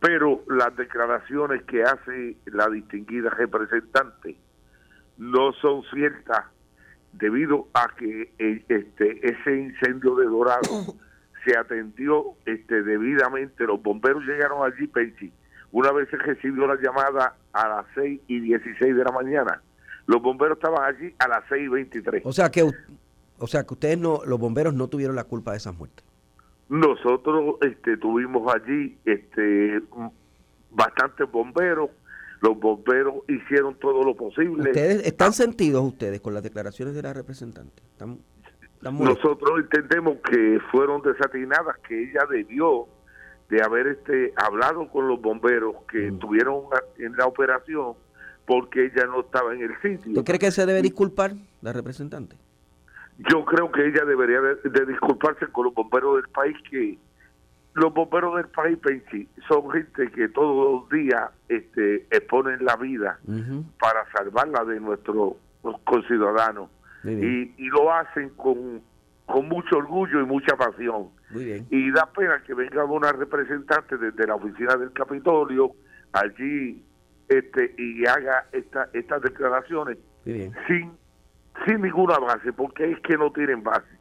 pero las declaraciones que hace la distinguida representante no son ciertas debido a que eh, este ese incendio de Dorado se atendió este debidamente. Los bomberos llegaron allí Pensi una vez se recibió la llamada a las 6 y 16 de la mañana. Los bomberos estaban allí a las 6 y 23 o sea que o sea que ustedes no los bomberos no tuvieron la culpa de esas muertes nosotros este tuvimos allí este bastantes bomberos los bomberos hicieron todo lo posible. ¿Ustedes están sentidos ustedes con las declaraciones de la representante? Nosotros entendemos que fueron desatinadas, que ella debió de haber este hablado con los bomberos que estuvieron en la operación porque ella no estaba en el sitio. ¿Usted cree que se debe disculpar la representante? Yo creo que ella debería de disculparse con los bomberos del país que los bomberos del país Pensi, son gente que todos los días este, exponen la vida para salvarla de nuestros conciudadanos. Y, y, lo hacen con, con mucho orgullo y mucha pasión. Y da pena que venga una representante desde la oficina del Capitolio allí este y haga esta, estas declaraciones sin sin ninguna base, porque es que no tienen base.